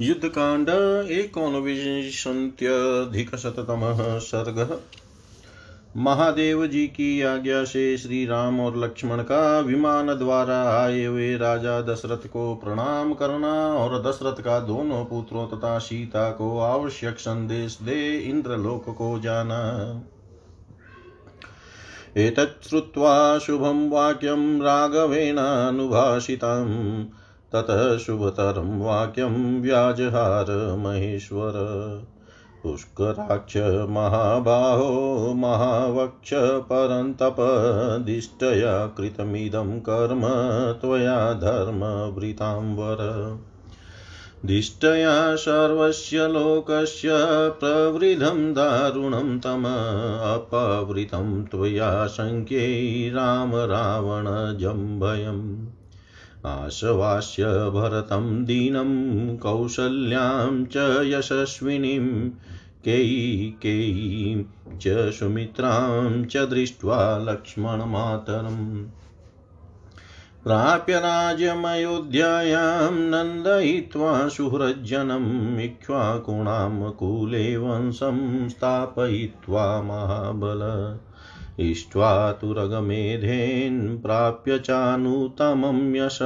युद्धकांड, एकोनविंशत्यधिकशततमः सर्गः। महादेव जी की आज्ञा से श्री राम और लक्ष्मण का विमान द्वारा आए हुए राजा दशरथ को प्रणाम करना और दशरथ का दोनों पुत्रों तथा सीता को आवश्यक संदेश दे इंद्रलोक को जाना। एतत् श्रुत्वा शुभं वाक्यं राघवेणानुभाषितम्। ततः शुभतरं वाक्यं व्याजहार महेश्वर। पुष्कराक्ष महाबाहो महावक्ष परन्तपदिष्टया कृतमिदं कर्म त्वया धर्मवृताम्बर दिष्टया सर्वस्य लोकस्य प्रवृद्धं दारुणं तम अपवृतं त्वया शङ्ख्यै राम रावणजम्भयम्। आशवास्य भरतं दीनं कौसल्यां च यशस्विनीं केयीं च सुमित्रां च दृष्ट्वा लक्ष्मणमातरम्। प्राप्य राज्यमयोध्यायां नन्दयित्वा सुहृज्जनम् इक्ष्वाकुणां कूले वंशं स्थापयित्वा महाबल। इष्ट्वा तुरगमेधेन् प्राप्य चानुतमं यश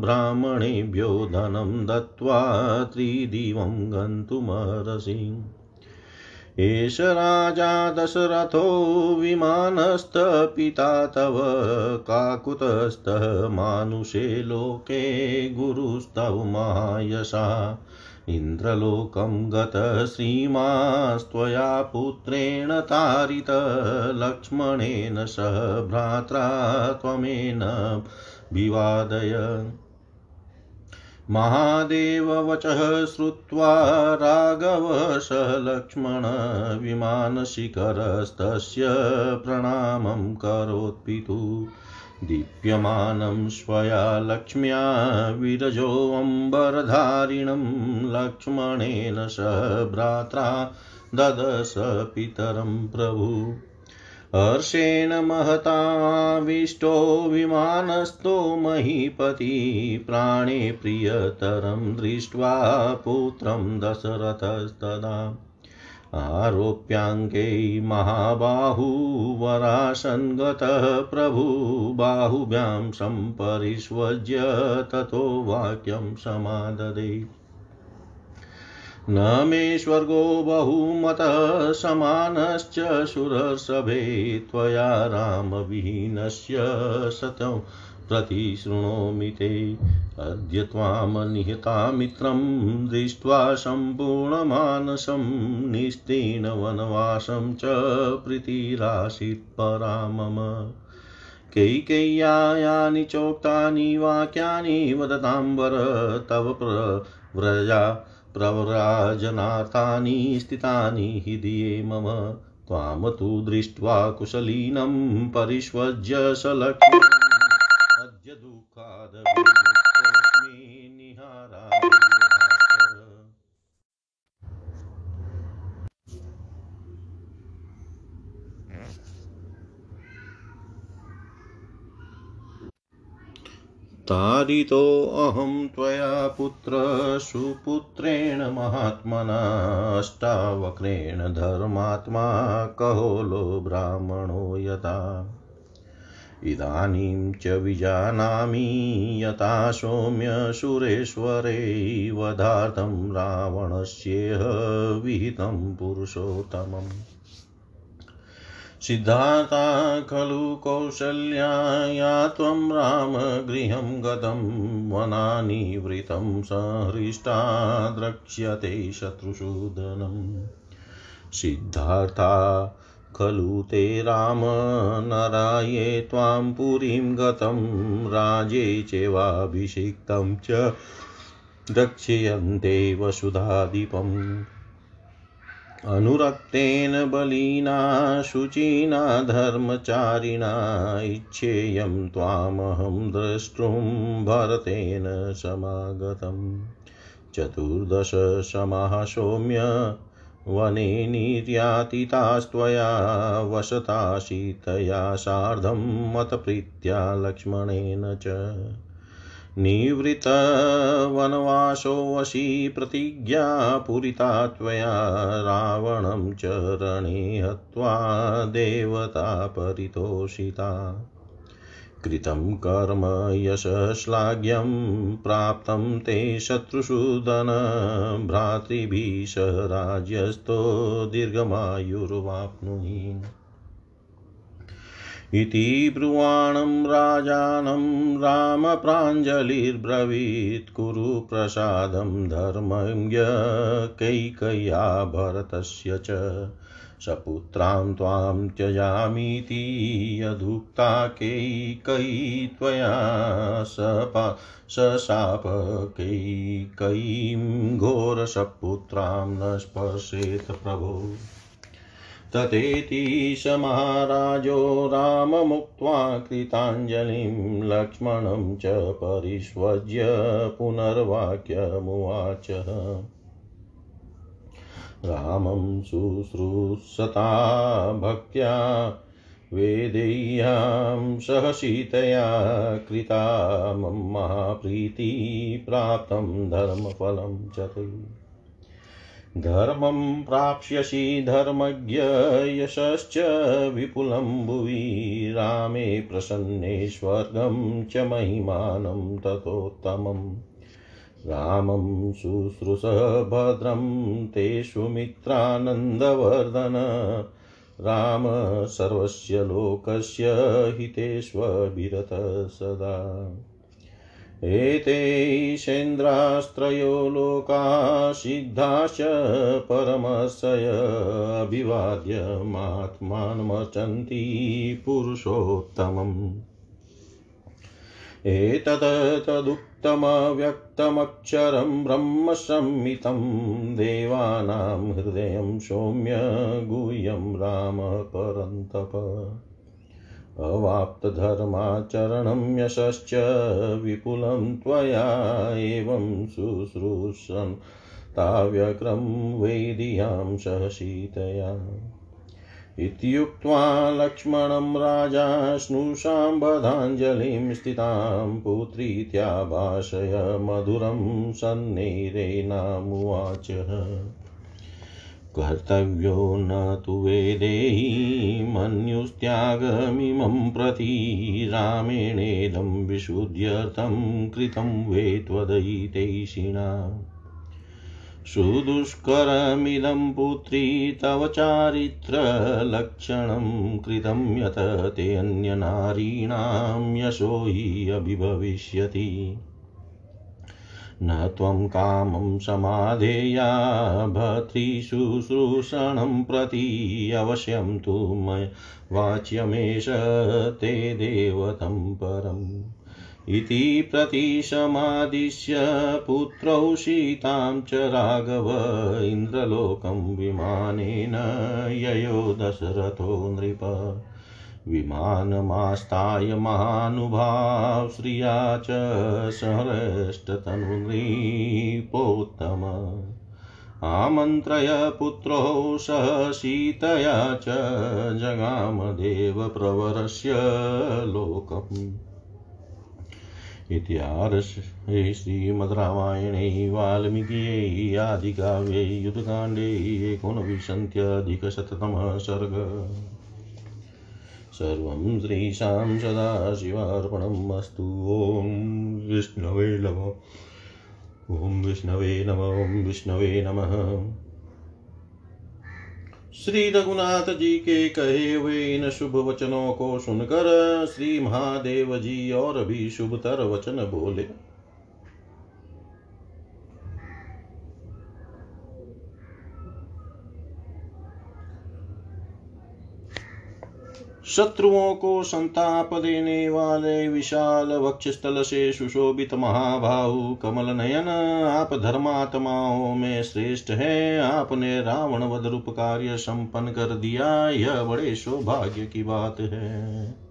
ब्राह्मणेभ्यो धनं दत्त्वा त्रिदिवं गन्तुमर्हसि। एष राजा दशरथो विमानस्थपिता तव काकुतस्थः मानुषे लोके गुरुस्तव महायशा। इन्द्रलोकं गत श्रीमास्त्वया पुत्रेण तारित, लक्ष्मणेन सह भ्रात्रा त्वमेन विवादय। महादेववचः श्रुत्वा राघव सह लक्ष्मण प्रणामं करोत्पितु। दीप्यमानं स्वया लक्ष्म्या विरजोऽम्बरधारिणं लक्ष्मणेन सह भ्रात्रा ददश पितरं प्रभु। हर्षेण महताविष्टो विमानस्थो महीपति प्राणे प्रियतरं दृष्ट्वा पुत्रं दशरथस्तदा। आरोप्याङ्के महाबाहुवरासङ्गतः प्रभु बाहुभ्यां सम्परिष्वज्य ततो वाक्यं समाददे। न मे स्वर्गो बहुमतः समानश्च सुरसभे त्वया रामविहीनस्य शतं प्रतिशृणोमि ते। अद्य त्वां निहतामित्रं दृष्ट्वा सम्पूर्णमानसं निस्तीर्णवनवासं च प्रीतिरासीत्परा मम कैकेय्यानि चोक्तानि वाक्यानि वदताम्बर, तव प्रव्रजा प्रव्राजनार्थानि स्थितानि हृदये मम। त्वां तु दृष्ट्वा कुशलीनं परिष्वज्य अद्य तारितोऽहं त्वया पुत्र, सुपुत्रेण महात्मना, अष्टावक्रेण धर्मात्मा कहोलो ब्राह्मणो यथा। इदानीं च विजानामि यथा सौम्य सुरेश्वरे वधार्थं रावणस्येह विहितं पुरुषोत्तमम्। सिद्धार्था खलु कौसल्याया त्वं रामगृहं गतं वनानिवृतं सहृष्टा द्रक्ष्यते शत्रुसूदनम् सिद्धार्था खलु ते राम, नराये त्वां पुरीं गतं, राजे चेवाभिषिक्तं च रक्ष्यन्ते वसुधाधिपम् अनुरक्तेन बलिना शुचिना धर्मचारिणा इच्छेयं त्वामहं द्रष्टुं भरतेन समागतम् चतुर्दश समाः सौम्य वने निर्यातितास्त्वया वसता सीतया सार्धं मतप्रीत्या लक्ष्मणेन च। निवृत्तवनवासोऽसि प्रतिज्ञा पूरिता त्वया रावणं च रणे हत्वा देवता परितोषिता। कृतं कर्म यशश्लाघ्यं प्राप्तं ते शत्रुसूदन भ्रातृभिः स राज्यस्थो दीर्घमायुर्वाप्नुहि इति ब्रुवाणं राजानं रामप्राञ्जलिर्ब्रवीत् कुरु प्रसादं धर्मज्ञ कैकय्या भरतस्य च। सपुत्रां त्वां त्यजामीति यदुक्ता कैकयी त्वया सपा सशापकैकयीं घोरसपुत्रां न स्पर्शेत् प्रभो। तथेति महाराजो राममुक्त्वा कृताञ्जलिं लक्ष्मणं च परिष्वज्य पुनर्वाक्यमुवाच। रामं शुश्रूषता भक्त्या वेदेय्यां सह सीतया कृता महाप्रीति प्राप्तं धर्मफलं च धर्मं प्राप्स्यसि धर्मज्ञ यशश्च विपुलं भुवि रामे प्रसन्ने स्वर्गं च महिमानं ततोत्तमम्। रामं शुश्रूष भद्रं तेषु मित्रानन्दवर्धन। राम सर्वस्य लोकस्य हितेष्वभिरत सदा। एतेषेन्द्रास्त्रयो लोका सिद्धाश्च परमशय अभिवाद्यमात्मानमर्चन्ति पुरुषोत्तमम्। एतदुक्तमव्यक्तमक्षरं ब्रह्मसंहितं देवानां हृदयं सौम्य गुह्यं राम परन्तप। अवाप्तधर्माचरणं यशश्च विपुलं त्वया एवं शुश्रूषन् ताव्यक्रं वेदियाँ सहसीतया इत्युक्त्वा लक्ष्मणं राजा स्नुषां बधाञ्जलिं स्थितां पुत्रीत्याभाषय मधुरं सन्निरेणामुवाच कर्तव्यो न तु वेदेहि मन्युस्त्यागमिमं प्रति रामेणेदं विशुद्ध्यर्थं कृतं वे त्वदयितैषिणा सुदुष्करमिदं पुत्री तव चारित्रलक्षणं कृतं यत ते अन्यनारीणां यशो हि अभिभविष्यति। न त्वं कामं समाधेया भर्तृशुश्रूषणं प्रति अवश्यं तु मय वाच्यमेष ते देवतं परम्। इति प्रतिशमादिश्य पुत्रौ सीतां च राघव इन्द्रलोकं विमानेन ययो दशरथो नृप। विमानमास्ताय महानुभाव श्रिया च सहृष्टतनुनृपोत्तम आमन्त्रय पुत्रो सह सीतया च जगामदेवप्रवरस्य लोकम्। इत्यार्षे श्रीमद्रामायणे, वाल्मीकियै, आदिकाव्ये, युद्धकाण्डे, एकोनविंशत्यधिकशततमः सर्ग। सर्वं श्रीशां सदाशिवार्पणम् अस्तु। ॐ विष्णवे नम। ॐ विष्णवे नम विष्णवे नमः। श्री रघुनाथ जी के कहे हुए इन शुभ वचनों को सुनकर श्री महादेव जी और भी शुभतर वचन बोले। शत्रुओं को संताप देने वाले विशाल वक्ष स्थल से सुशोभित महाभाव कमल नयन आप धर्मात्माओं में श्रेष्ठ है। आपने रावण वध रूप कार्य संपन्न कर दिया। यह बड़े सौभाग्य की बात है।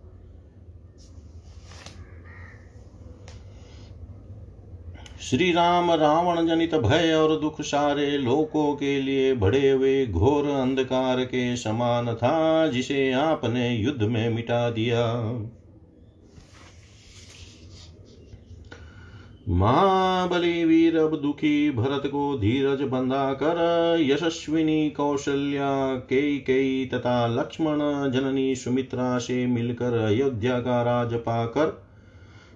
श्री राम रावण जनित भय और दुख सारे लोकों के लिए बढ़े हुए घोर अंधकार के समान था, जिसे आपने युद्ध में मिटा दिया। महाबली वीर अब दुखी भरत को धीरज बंधा कर यशस्विनी कौशल्या कई कई तथा लक्ष्मण जननी सुमित्रा से मिलकर अयोध्या का राज पाकर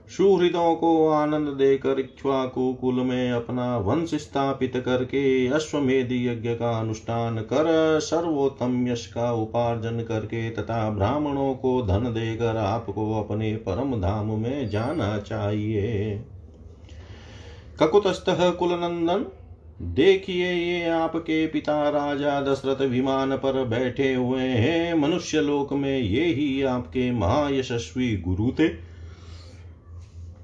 सुहृदों को आनंद देकर इक्ष्वाकु कुल में अपना वंश स्थापित करके अश्वमेध यज्ञ का अनुष्ठान कर सर्वोत्तम यश का उपार्जन करके तथा ब्राह्मणों को धन देकर आपको अपने परम धाम में जाना चाहिए। ककुतस्थ कुलनंदन, देखिए ये आपके पिता राजा दशरथ विमान पर बैठे हुए हैं। मनुष्य लोक में ये ही आपके महायशस्वी गुरु थे।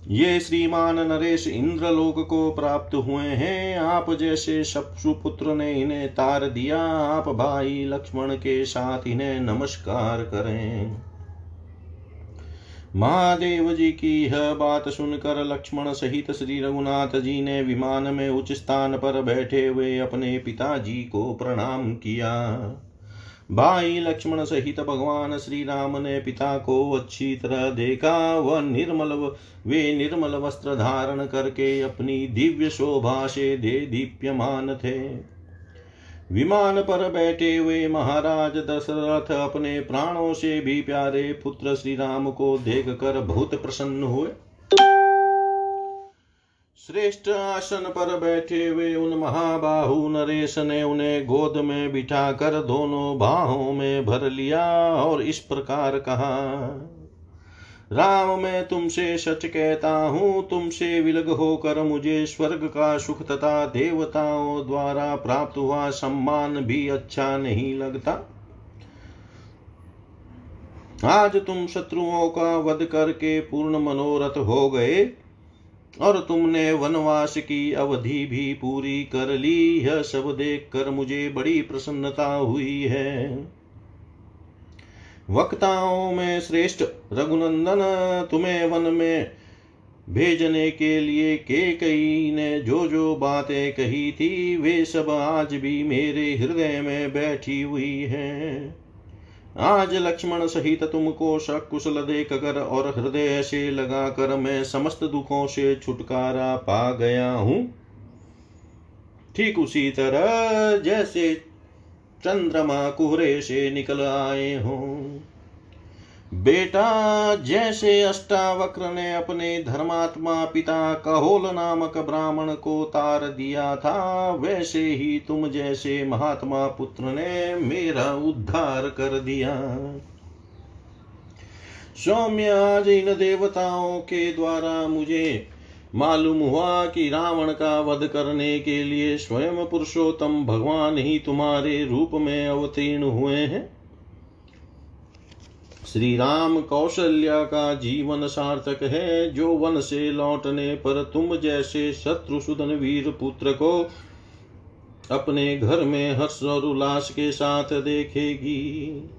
ये श्रीमान नरेश इंद्रलोक को प्राप्त हुए हैं। आप जैसे सुपुत्र ने इन्हें तार दिया, आप भाई लक्ष्मण के साथ इन्हें नमस्कार करें। महादेव जी की यह बात सुनकर लक्ष्मण सहित श्री रघुनाथ जी ने विमान में उच्च स्थान पर बैठे हुए अपने पिताजी को प्रणाम किया। भाई लक्ष्मण सहित भगवान श्री राम ने पिता को अच्छी तरह देखा, वह निर्मल वे निर्मल वस्त्र धारण करके अपनी दिव्य शोभा से दे दीप्यमान थे। विमान पर बैठे हुए महाराज दशरथ अपने प्राणों से भी प्यारे पुत्र श्री राम को देख कर बहुत प्रसन्न हुए। श्रेष्ठ आसन पर बैठे हुए उन महाबाहु नरेश ने उन्हें गोद में बिठाकर दोनों बाहों में भर लिया और इस प्रकार कहा, राम, मैं तुमसे सच कहता हूँ, तुमसे विलग होकर मुझे स्वर्ग का सुख तथा देवताओं द्वारा प्राप्त हुआ सम्मान भी अच्छा नहीं लगता। आज तुम शत्रुओं का वध करके पूर्ण मनोरथ हो गए और तुमने वनवास की अवधि भी पूरी कर ली। यह सब देख कर मुझे बड़ी प्रसन्नता हुई है। वक्ताओं में श्रेष्ठ रघुनंदन, तुम्हें वन में भेजने के लिए के कई ने जो जो बातें कही थी, वे सब आज भी मेरे हृदय में बैठी हुई हैं। आज लक्ष्मण सहित तुमको सकुशल देख कर और हृदय से लगा कर मैं समस्त दुखों से छुटकारा पा गया हूँ। ठीक उसी तरह जैसे चंद्रमा कुहरे से निकल आए हो। बेटा, जैसे अष्टावक्र ने अपने धर्मात्मा पिता कहोल नामक ब्राह्मण को तार दिया था, वैसे ही तुम जैसे महात्मा पुत्र ने मेरा उद्धार कर दिया। सौम्य, आज इन देवताओं के द्वारा मुझे मालूम हुआ कि रावण का वध करने के लिए स्वयं पुरुषोत्तम भगवान ही तुम्हारे रूप में अवतीर्ण हुए हैं। श्री राम कौशल्या का जीवन सार्थक है जो वन से लौटने पर तुम जैसे शत्रुसुदन वीर पुत्र को अपने घर में हर्ष और उल्लास के साथ देखेगी।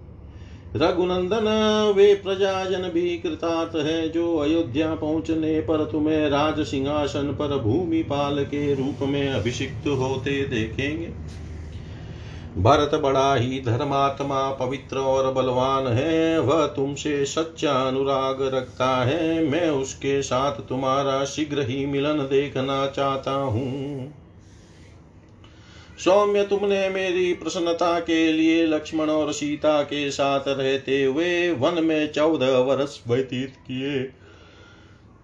रघुनंदन, वे प्रजाजन भी कृतार्थ है जो अयोध्या पहुँचने पर तुम्हें राज सिंहासन पर भूमिपाल के रूप में अभिषिक्त होते देखेंगे। भरत बड़ा ही धर्मात्मा पवित्र और बलवान है, वह तुमसे सच्चा अनुराग रखता है, मैं उसके साथ तुम्हारा शीघ्र ही मिलन देखना चाहता हूँ। सौम्य, तुमने मेरी प्रसन्नता के लिए लक्ष्मण और सीता के साथ रहते हुए वन में चौदह वर्ष व्यतीत किए।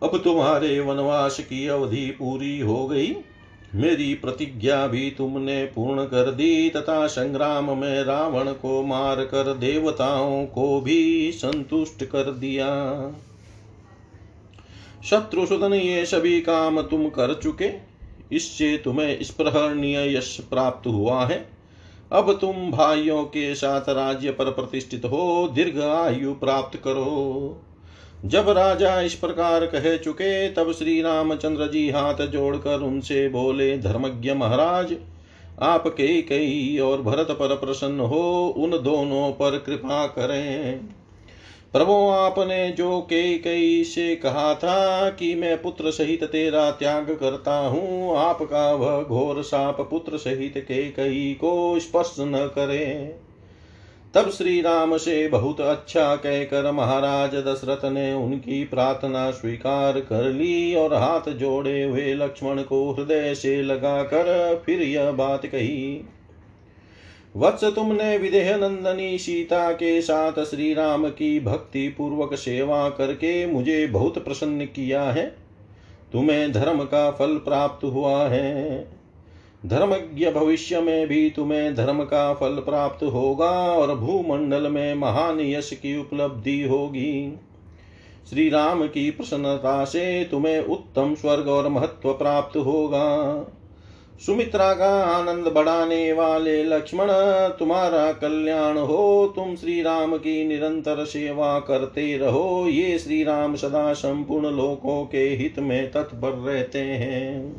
अब तुम्हारे वनवास की अवधि पूरी हो गई। मेरी प्रतिज्ञा भी तुमने पूर्ण कर दी, तथा संग्राम में रावण को मार कर देवताओं को भी संतुष्ट कर दिया। शत्रुसुदन ये सभी काम तुम कर चुके, इससे तुम्हें स्पृहणीय यश प्राप्त हुआ है। अब तुम भाइयों के साथ राज्य पर प्रतिष्ठित हो, दीर्घ आयु प्राप्त करो। जब राजा इस प्रकार कह चुके, तब श्री रामचंद्र जी हाथ जोड़कर उनसे बोले, धर्मज्ञ महाराज आप कई कई और भरत पर प्रसन्न हो, उन दोनों पर कृपा करें। प्रभु, आपने जो के कई से कहा था कि मैं पुत्र सहित तेरा त्याग करता हूँ, आपका वह घोर साप पुत्र सहित के कई को स्पर्श न करे। तब श्री राम से बहुत अच्छा कहकर महाराज दशरथ ने उनकी प्रार्थना स्वीकार कर ली और हाथ जोड़े हुए लक्ष्मण को हृदय से लगाकर फिर यह बात कही। वत्स तुमने विदेह नंदनी सीता के साथ श्री राम की भक्ति पूर्वक सेवा करके मुझे बहुत प्रसन्न किया है। तुम्हें धर्म का फल प्राप्त हुआ है। धर्मज्ञ भविष्य में भी तुम्हें धर्म का फल प्राप्त होगा और भूमंडल में महान यश की उपलब्धि होगी। श्री राम की प्रसन्नता से तुम्हें उत्तम स्वर्ग और महत्व प्राप्त होगा। सुमित्रा का आनंद बढ़ाने वाले लक्ष्मण, तुम्हारा कल्याण हो, तुम श्री राम की निरंतर सेवा करते रहो। ये श्री राम सदा संपूर्ण लोकों के हित में तत्पर रहते हैं।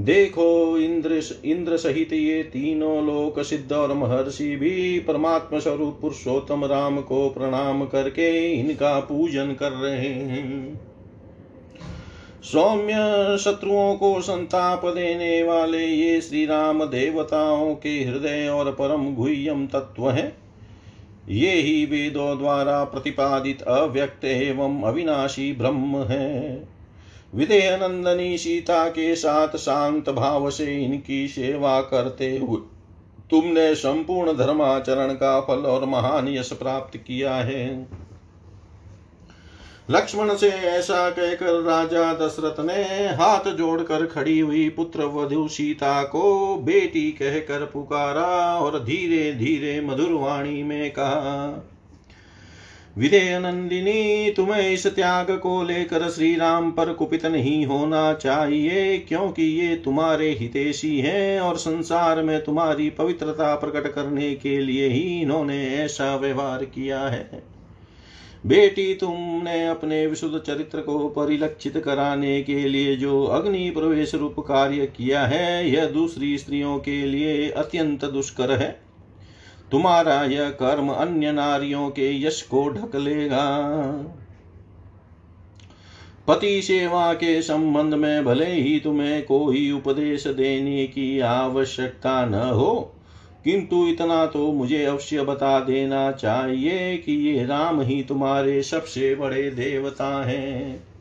देखो इंद्र इंद्र सहित ये तीनों लोक सिद्ध और महर्षि भी परमात्मा स्वरूप पुरुषोत्तम राम को प्रणाम करके इनका पूजन कर रहे हैं। सौम्य शत्रुओं को संताप देने वाले ये श्री राम देवताओं के हृदय और परम गुह्यम तत्व है। ये ही वेदों द्वारा प्रतिपादित अव्यक्त एवं अविनाशी ब्रह्म है। विदेह नंदनी सीता के साथ शांत भाव से इनकी सेवा करते हुए तुमने संपूर्ण धर्माचरण का फल और महान यश प्राप्त किया है। लक्ष्मण से ऐसा कहकर राजा दशरथ ने हाथ जोड़कर खड़ी हुई पुत्र वधु सीता को बेटी कहकर पुकारा और धीरे धीरे मधुर वाणी में कहा विदेह नंदिनी तुम्हें इस त्याग को लेकर श्री राम पर कुपित नहीं होना चाहिए, क्योंकि ये तुम्हारे हितेशी हैं और संसार में तुम्हारी पवित्रता प्रकट करने के लिए ही इन्होंने ऐसा व्यवहार किया है। बेटी, तुमने अपने विशुद्ध चरित्र को परिलक्षित कराने के लिए जो अग्नि प्रवेश रूप कार्य किया है, यह दूसरी स्त्रियों के लिए अत्यंत दुष्कर है। तुम्हारा यह कर्म अन्य नारियों के यश को ढक लेगा। पति सेवा के संबंध में भले ही तुम्हें कोई उपदेश देने की आवश्यकता न हो, किंतु इतना तो मुझे अवश्य बता देना चाहिए कि ये राम ही तुम्हारे सबसे बड़े देवता हैं।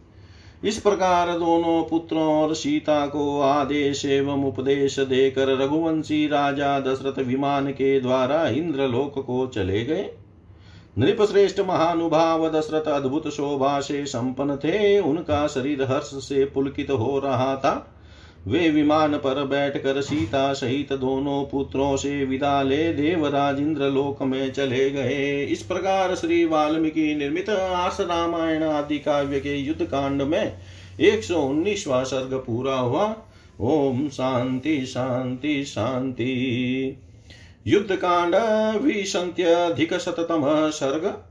इस प्रकार दोनों पुत्रों और सीता को आदेश एवं उपदेश देकर रघुवंशी राजा दशरथ विमान के द्वारा इंद्रलोक को चले गए। नृप श्रेष्ठ महानुभाव दशरथ अद्भुत शोभा से संपन्न थे। उनका शरीर हर्ष से पुलकित हो रहा था। वे विमान पर बैठकर सीता सहित दोनों पुत्रों से विदा ले देवराज इंद्र लोक में चले गए। इस प्रकार श्री वाल्मीकि निर्मित आस रामायण आदि काव्य के युद्ध कांड में एक सौ उन्नीसवा सर्ग पूरा हुआ। ओम शांति शांति शांति। युद्ध कांड विशंत्यधिक शततम सर्ग।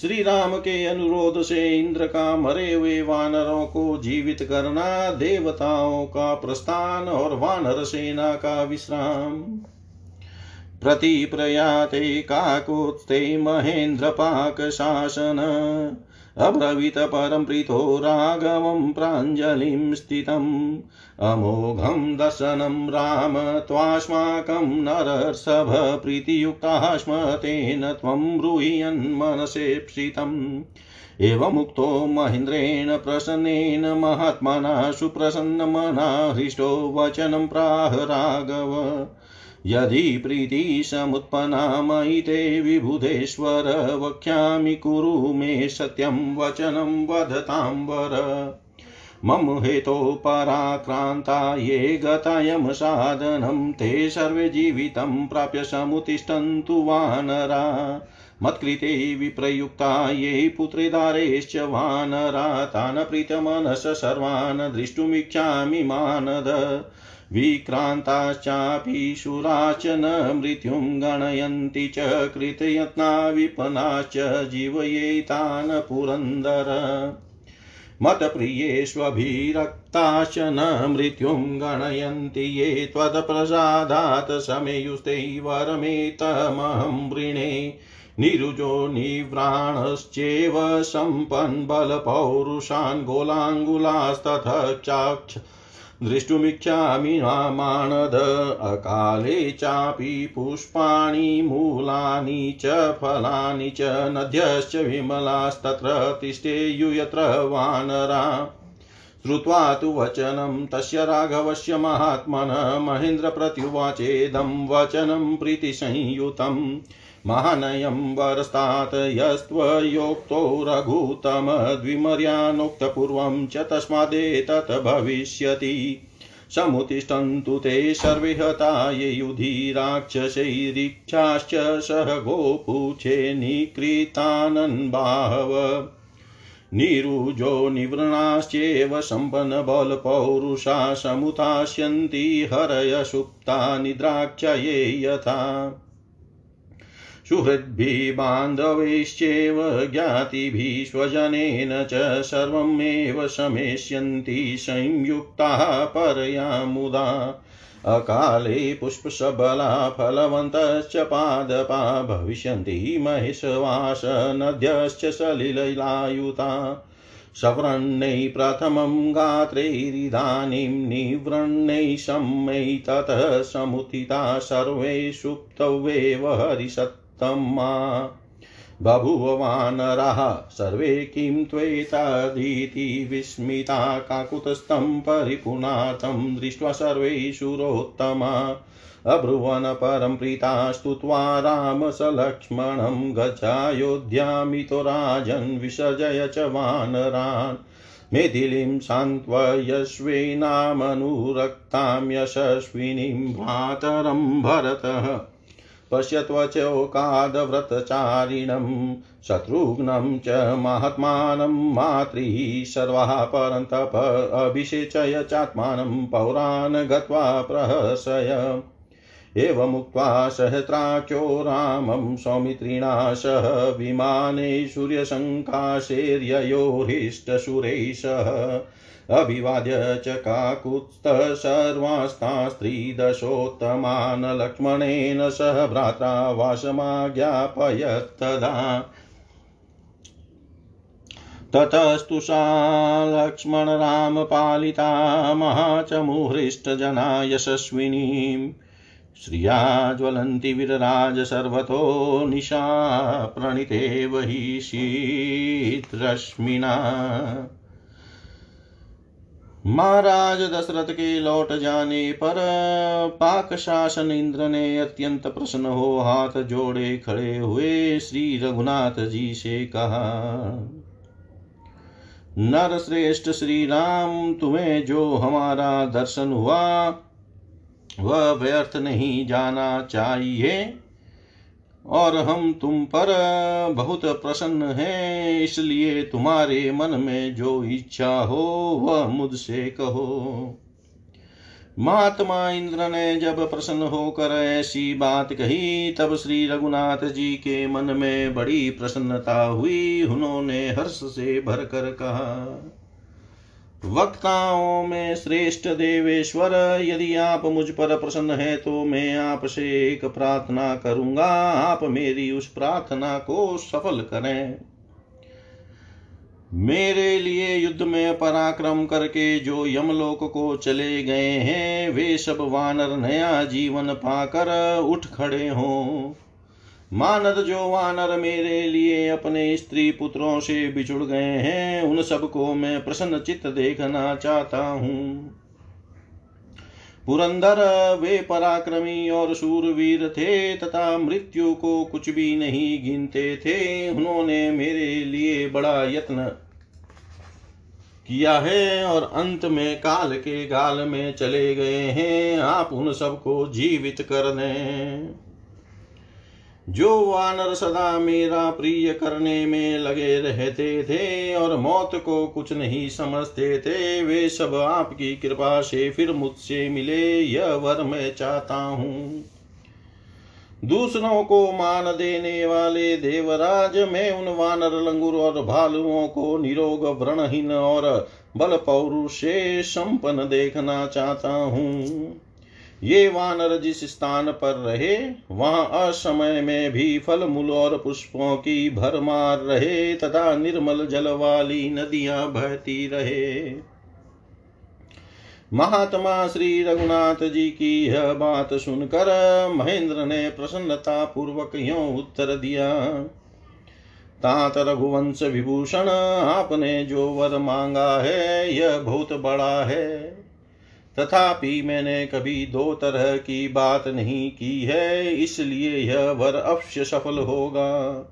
श्री राम के अनुरोध से इंद्र का मरे हुए वानरों को जीवित करना, देवताओं का प्रस्थान और वानर सेना का विश्राम। प्रति प्रयाते काकोत्ते महेन्द्र पाक अब्रवीत परं प्रीतो राघवं प्राञ्जलिं स्थितम्। अमोघं दर्शनं राम, त्वास्माकं नरसभ प्रीतियुक्ताः स्म तेन त्वं ब्रूहियन्मनसेप्सितम् एवमुक्तो महेन्द्रेण प्रसन्नेन महात्मना सुप्रसन्नमना हृष्टो वचनं प्राह राघव। यदि प्रीतिसमुत्पन्ना मयि ते विबुधेश्वर वक्ष्यामि कुरु मे सत्यं वचनं वदताम्बर मम हेतो पराक्रान्ता ये गतायं साधनं, ते सर्वे जीवितं प्राप्य समुतिष्ठन्तु वानरा। मत्कृते विप्रयुक्ता ये पुत्रेदारेश्च वानरा, तान् प्रीतमनस सर्वान् द्रष्टुमिच्छामि मानद। विक्रान्ताश्चापि शुराश्च न मृत्युं गणयन्ति च कृतयत्ना विपनाश्च जीवयेतान् पुरन्दर मतप्रियेष्वभिरक्ताश्च न मृत्युं गणयन्ति ये त्वत्प्रसादात् समेयुस्ते वरमेतमहं वृणे। निरुजो निव्राणश्चेव सम्पन्बलपौरुषान् गोलाङ्गुलास्तथ चाक्ष दृष्टुमिच्छामि माणद अकाले चापि पुष्पाणि, मूलानि च, फलानि च, नद्यश्च विमलास्तत्र तिष्ठेयु यत्र वानरा। श्रुत्वा तु वचनं, तस्य राघवस्य महात्मनः, महेन्द्रप्रत्युवाचेदं, वचनं प्रीतिसंयुतम्। महानयं वरस्तात् यस्त्वयोक्तो रघुतमद्विमर्यानोक्तपूर्वं च तस्मादेतत् भविष्यति। समुतिष्ठन्तु ते सर्वे हता ये युधि राक्षसैरीक्षाश्च सह गोपूछे निकृतानन्बाहव निरुजो निवृणाश्चेव सम्पन्नबलपौरुषा समुतास्यन्ति हरय सुप्ता निद्राक्षये यथा। सुहृद्भिः बान्धवैश्चैव ज्ञातिभिः स्वजनेन च सर्वमेव शमेष्यन्ति संयुक्ताः परया मुदा। अकाले पुष्पशबला फलवन्तश्च पादपा भविष्यन्ति महेशवास नद्यश्च सलिलैलायुता। सवृण्णै प्रथमं गात्रैरिदानीं निवृण्णैः सम्मै ततः समुत्थिता सर्वे सुप्तवेव हरिसत् तम्मा। बभूव वानराः सर्वे किं त्वेतादीति विस्मिता, काकुतस्थं परिपुनाथं दृष्ट्वा सर्वे शूरोत्तमा अब्रुवन् परं प्रीता, स्तुत्वा राम सलक्ष्मणं गच्छायोध्यामितो राजन् विसर्जय च वानरान्। मेथिलीं सान्त्वयस्वेनामनुरक्तां यशस्विनीं भ्रातरं भरतः। पश्यत्वचोकादव्रतचारिणं शत्रुघ्नं च महात्मानं, मातृः सर्वाः परन्तप अभिषेचय चात्मानं पौरान् गत्वा प्रहसय। एवमुक्त्वा सहस्राख्यो रामं सौमित्रिणा सह विमाने सूर्यसङ्काशेर्ययोरिष्टशुरैः सह। अभिवाद्य च काकुत्स्थः सर्वास्तां स्त्रीदशोत्तमान् लक्ष्मणेन सह भ्रात्रा वासमाज्ञापयत्तदा ततस्तु सा लक्ष्मणरामपालिता महाचमुहृष्टजना यशस्विनीं श्रिया ज्वलन्ति विरराज सर्वतो निशा प्रणितेव हि शीतरश्मिना। महाराज दशरथ के लौट जाने पर पाक शासन इंद्र ने अत्यंत प्रसन्न हो हाथ जोड़े खड़े हुए श्री रघुनाथ जी से कहा नर श्रेष्ठ श्री राम, तुम्हें जो हमारा दर्शन हुआ, वह व्यर्थ नहीं जाना चाहिए। और हम तुम पर बहुत प्रसन्न हैं, इसलिए तुम्हारे मन में जो इच्छा हो, वह मुझसे कहो। महात्मा इंद्र ने जब प्रसन्न होकर ऐसी बात कही, तब श्री रघुनाथ जी के मन में बड़ी प्रसन्नता हुई। उन्होंने हर्ष से भरकर कहा वक्ताओं में श्रेष्ठ देवेश्वर, यदि आप मुझ पर प्रसन्न है तो मैं आपसे एक प्रार्थना करूँगा। आप मेरी उस प्रार्थना को सफल करें। मेरे लिए युद्ध में पराक्रम करके जो यमलोक को चले गए हैं, वे सब वानर नया जीवन पाकर उठ खड़े हों। मानद जो वानर मेरे लिए अपने स्त्री पुत्रों से बिछुड़ गए हैं, उन सबको मैं प्रसन्न चित्त देखना चाहता हूँ। पुरंदर, वे पराक्रमी और शूरवीर थे, तथा मृत्यु को कुछ भी नहीं गिनते थे। उन्होंने मेरे लिए बड़ा यत्न किया है और अंत में काल के गाल में चले गए हैं। आप उन सबको जीवित कर दें। जो वानर सदा मेरा प्रिय करने में लगे रहते थे और मौत को कुछ नहीं समझते थे, वे सब आपकी कृपा से फिर मुझसे मिले, यह वर मैं चाहता हूँ। दूसरों को मान देने वाले देवराज, मैं उन वानर लंगुर और भालुओं को निरोग, व्रणहीन और बल पौरुष से संपन्न देखना चाहता हूँ। ये वानर जिस स्थान पर रहे, वहाँ असमय में भी फल मूल और पुष्पों की भरमार रहे, तथा निर्मल जल वाली नदियाँ बहती रहे। महात्मा श्री रघुनाथ जी की यह बात सुनकर महेंद्र ने प्रसन्नता पूर्वक यो उत्तर दिया, तात रघुवंश विभूषण, आपने जो वर मांगा है, यह बहुत बड़ा है। तथापि मैंने कभी दो तरह की बात नहीं की है, इसलिए यह वर अवश्य सफल होगा।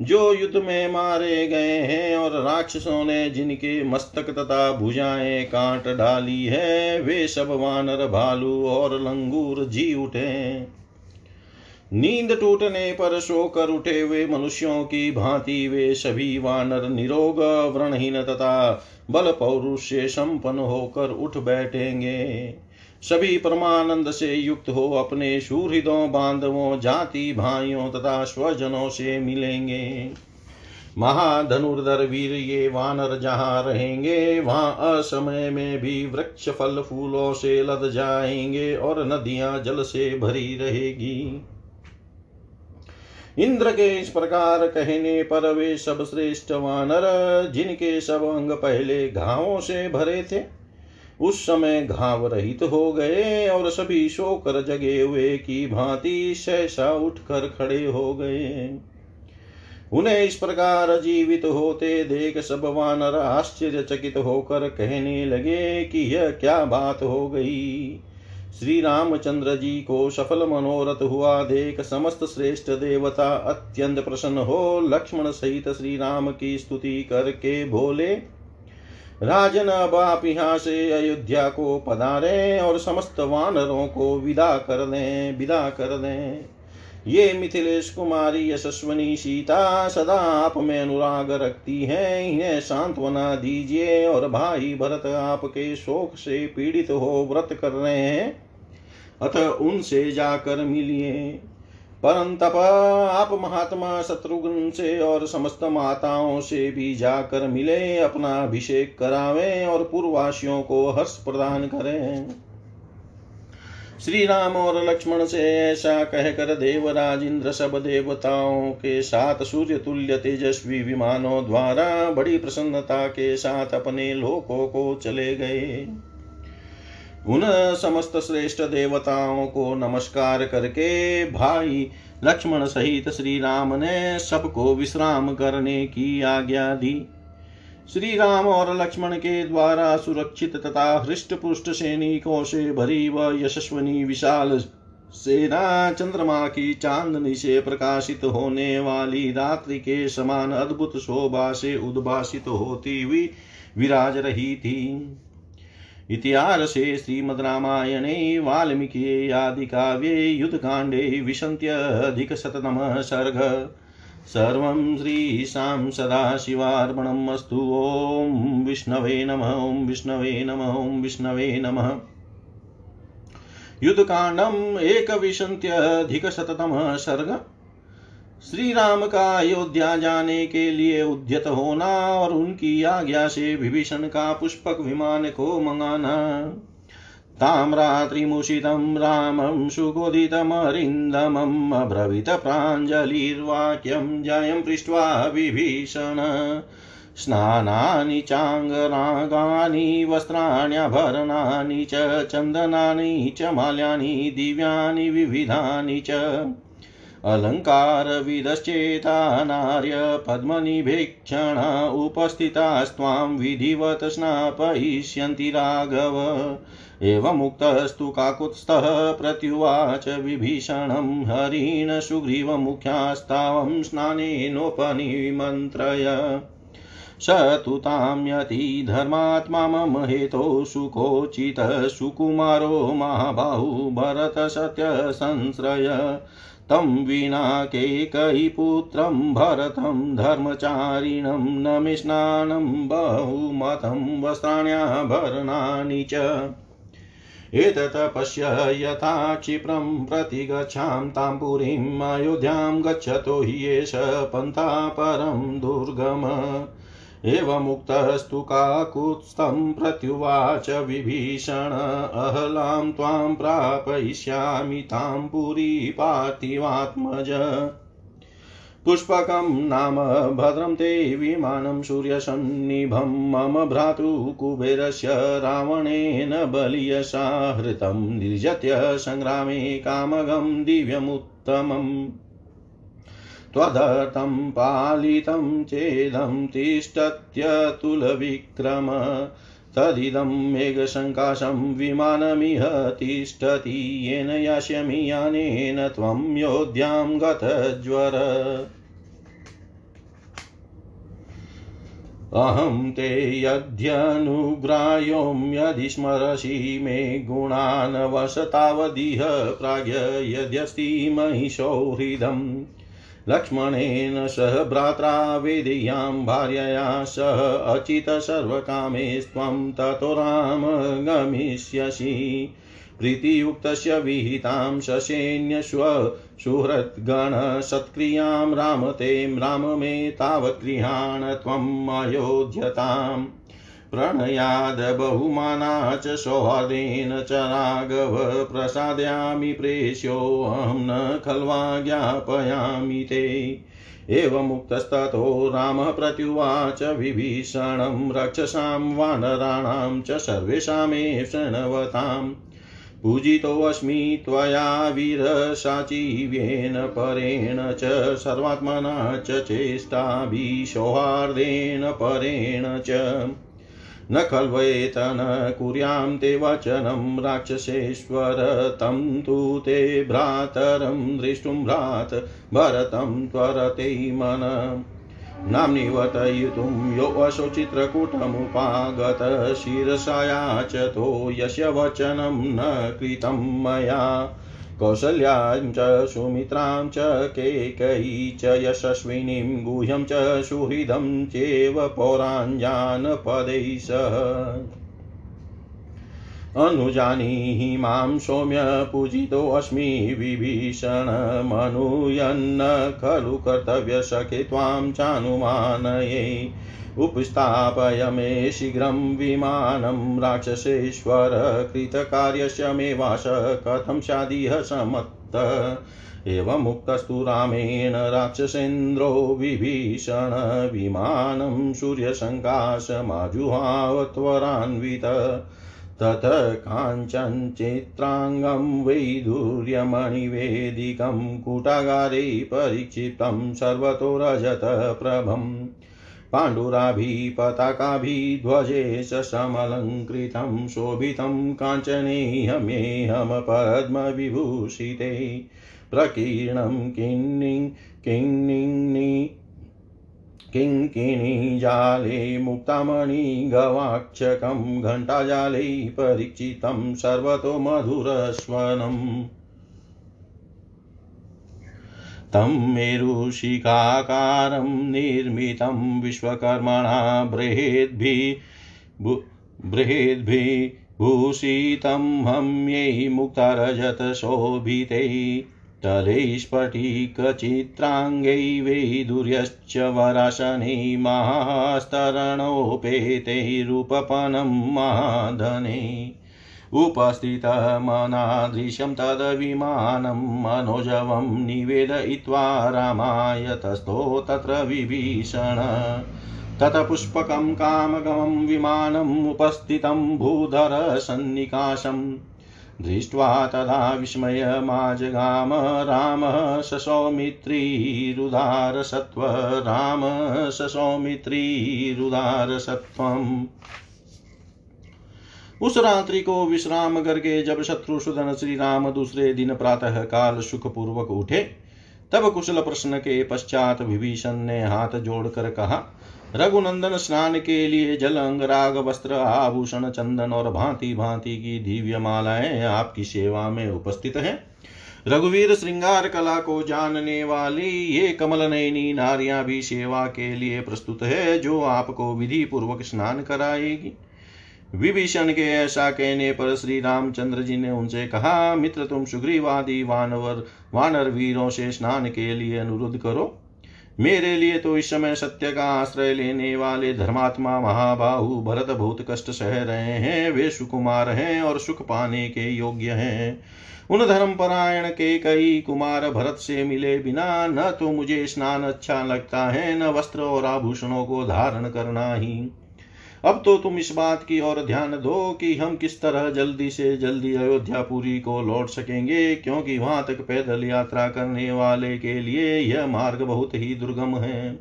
जो युद्ध में मारे गए हैं और राक्षसों ने जिनके मस्तक तथा भुजाएँ काट डाली है, वे सब वानर, भालू और लंगूर जी उठे। नींद टूटने पर सोकर उठे हुए मनुष्यों की भांति वे सभी वानर, निरोग, व्रणहीन तथा बल पौरुष से संपन्न होकर उठ बैठेंगे। सभी परमानंद से युक्त हो अपने सुहृदों बांधवों, जाति, भाइयों तथा स्वजनों से मिलेंगे। महाधनुर्धर वीर ये वानर जहाँ रहेंगे, वहाँ असमय में भी वृक्ष, फल, फूलों से लद जाएँगे और नदियाँ जल से भरी रहेगी। इंद्र के इस प्रकार कहने पर वे सब श्रेष्ठ वानर, जिनके सब अंग पहले घावों से भरे थे, उस समय घाव रहित हो गए और सभी शोकर जगे हुए की भांति सहसा उठकर खड़े हो गए। उन्हें इस प्रकार जीवित होते देख सब वानर आश्चर्यचकित होकर कहने लगे कि यह क्या बात हो गई? श्री रामचंद्र जी को सफल मनोरथ हुआ। देख समस्त श्रेष्ठ देवता अत्यंत प्रसन्न हो। लक्ष्मण सहित श्री राम की स्तुति करके बोले, राजन, अब आप यहाँ से अयोध्या को पधारें और समस्त वानरों को विदा कर दें, विदा कर दें। ये मिथिलेश कुमारी यशस्वनी सीता सदा आप में अनुराग रखती हैं। इन्हें सांत्वना दीजिए और भाई भरत आपके शोक से पीड़ित हो व्रत कर रहे हैं। अतः उनसे जाकर मिलिए। परंतप आप महात्मा शत्रुघ्न से और समस्त माताओं से भी जाकर मिले। अपना अभिषेक करावें और पूर्ववासियों को हर्ष प्रदान करें। श्री राम और लक्ष्मण से ऐसा कहकर देवराज इंद्र सब देवताओं के साथ सूर्य तुल्य तेजस्वी विमानों द्वारा बड़ी प्रसन्नता के साथ अपने लोकों को चले गए। उन समस्त श्रेष्ठ देवताओं को नमस्कार करके भाई लक्ष्मण सहित श्री राम ने सबको विश्राम करने की आज्ञा दी। श्री राम और लक्ष्मण के द्वारा सुरक्षित तथा हृष्ट पुष्ट सैनिकों से भरी व यशस्वनी विशाल सेना चंद्रमा की चांदनी से प्रकाशित होने वाली रात्रि के समान अद्भुत शोभा से उद्भासित होती हुई विराज रही थी। इतिहासे श्रीमद्रामायणे वाल्मीकि आदि काव्ये आदिकाव्ये युद्धकाण्डे विशन्त्यधिकशततमः सर्ग सर्वं श्रीशां सदाशिवार्पणम् अस्तु। ॐ विष्णवे नमः, ॐ विष्णवे नमः, ॐ विष्णवे नमः। युद्धकाण्डम् एकविंशत्यधिकशततमः सर्ग। श्री राम का अयोध्या जाने के लिए उद्यत होना और उनकी आज्ञा से विभीषण का पुष्पक विमान को मंगाना। ताम्रात्रिमुषितं रामं सुगोदितमरिन्दमम् अब्रवीत प्राञ्जलिर्वाक्यं जयं पृष्ट्वा विभीषण। स्नानानि, चाङ्गरागानि वस्त्राण्यभरणानि च, चन्दनानि च, माल्यानि, दिव्यानि, विविधानि च। अलङ्कारविदश्चेता नार्य पद्मनिभीक्षण उपस्थितास्त्वां विधिवत स्नापयिष्यन्ति राघव। एवमुक्तस्तु काकुत्स्थः प्रत्युवाच विभीषणं हरिण सुग्रीवमुख्यास्तावं स्नानेनोपनिमन्त्रय। स तु ताम्यति धर्मात्मा मम हेतो सुखोचितः सुकुमारो महाबाहु भरतसत्यसंश्रय तं विना केकैपुत्रं भरतं धर्मचारिणं न मे स्नानं बहुमतं वस्त्राण्याभरणानि च। एतत् पश्य यथा क्षिप्रं प्रति गच्छां तां पुरीम् अयोध्यां गच्छतो हि एष पन्था परं दुर्गम। एवमुक्तस्तु काकुत्स्थं प्रत्युवाच विभीषण, अहलां त्वां प्रापयिष्यामि तां पुरी पुष्पकं नाम भद्रं ते विमानं सूर्यसन्निभं मम भ्रातु कुबेरस्य रावणेन बलियसा हृतं निर्जत्य सङ्ग्रामे कामगं दिव्यमुत्तमम्। त्वदर्थं पालितं चेदं तिष्ठत्यतुलविक्रम तदिदं मेघसङ्काशं विमानमिह तिष्ठति, येन यास्यमि यानेन त्वं योध्यां गतज्वर। अहं ते यद्यनुग्राह्यों यदि स्मरसि मे गुणान् वसतावदिह प्राज्ञ यद्यस्ति महिषो हृदम् लक्ष्मणेन सह भ्रात्रा वेदेयां भार्यया सह अचित सर्वकामेस्त्वं ततो राम गमिष्यसि। प्रीतियुक्तस्य विहितां ससेन्यस्व सुहृद्गणसत्क्रियाँ राम ते राम मे तावत् त्वम् अयोध्यताम्। प्रणयाद बहुमाना च सौहार्देन च राघव प्रसादयामि प्रेष्योऽहं न खल्वा ज्ञापयामि ते। एवमुक्तस्ततो रामः प्रत्युवाच विभीषणं, रक्षसां वानराणां च सर्वेषामेव शृण्वताम्। पूजितोऽस्मि त्वया वीरसाचिव्येन परेण च सर्वात्मना च चेष्टाभिः सौहार्देन परेण च। न खल्वेतन कुर्यां ते वचनं, राक्षसेश्वर, तं तु ते भ्रातरं द्रष्टुं भ्रात भरतं त्वरते मन यो योऽशोचित्रकूटमुपागत शिरसाया च तो यस्य वचनं न कृतं मया। कौसल्यां च सुमित्रां च केकयी च यशस्विनीं गुह्यं च सुहृदं चैव पौराञ्जानपदैः सह। अनुजानीहि माँ सौम्य पूजितोऽस्मि विभीषणमनुयन्न खलु कर्तव्यसखे त्वां चानुमानये। उपस्थापय मे शीघ्रं विमानं राक्षसेश्वर कृतकार्यस्य मे वास कथं स्यादिह समत्त। एवमुक्तस्तु रामेण राक्षसेन्द्रो विभीषण विमानं सूर्यसङ्काशमाजुहाव त्वरान्वित तत काञ्चनचित्राङ्गं वैदुर्यमणिवेदिकं कूटागारे परीक्षितं सर्वतो रजतप्रभम् पाण्डुराभिपताकाभिध्वजेश समलङ्कृतं शोभितं काञ्चनेहमेहं पद्मविभूषिते प्रकीर्णं किन्निं किन्निङ्नि किङ्किणीजाले मुक्तामणिगवाक्षकं घण्टाजाले परीक्षितं सर्वतो मधुरस्वनम् तं मेरुशिखाकारं निर्मितं विश्वकर्मणा बृहेद्भिः बृहेद्भिः भूषितं हम्यै मुक्तारजतशोभितैः। तलैस्फटिकचित्राङ्गै वैदुर्यश्च वराशनै महास्तरणोपेतैरूपपनं महाधने उपस्थितमनादृशं तद्विमानं मनोजवं निवेदयित्वा रामाय तस्थो तत्र विभीषण। ततपुष्पकं कामगमं विमानम् उपस्थितं भूधरसन्निकाशम्। दृष्ट्वा तदा विस्मयमाजगाम रामः ससौमित्रीरुदारसत्त्व राम ससौमित्रीरुदारसत्त्वम् उस रात्रि को विश्राम करके जब शत्रुसूदन श्री राम दूसरे दिन प्रातः काल सुख पूर्वक उठे, तब कुशल प्रश्न के पश्चात विभीषण ने हाथ जोड़कर कहा रघुनंदन स्नान के लिए जल अंगराग वस्त्र, आभूषण, चंदन और भांति भांति की दिव्य मालाएँ आपकी सेवा में उपस्थित है। रघुवीर श्रृंगार कला को जानने वाली ये कमल नयनी नारियाँ भी सेवा के लिए प्रस्तुत है, जो आपको विधि पूर्वक स्नान कराएगी। विभीषण के ऐसा कहने पर श्री रामचंद्र जी ने उनसे कहा, मित्र, तुम सुग्रीवादी वानवर, वानर वीरों से स्नान के लिए अनुरोध करो। मेरे लिए तो इस समय सत्य का आश्रय लेने वाले धर्मात्मा महाबाहु भरत बहुत कष्ट सह रहे हैं। वे सुकुमार हैं और सुख पाने के योग्य हैं। उन धर्म परायण के कई कुमार भरत से मिले बिना न तो मुझे स्नान अच्छा लगता है, न वस्त्र और आभूषणों को धारण करना ही। अब तो तुम इस बात की ओर ध्यान दो कि हम किस तरह जल्दी से जल्दी अयोध्यापुरी को लौट सकेंगे, क्योंकि वहाँ तक पैदल यात्रा करने वाले के लिए यह मार्ग बहुत ही दुर्गम है।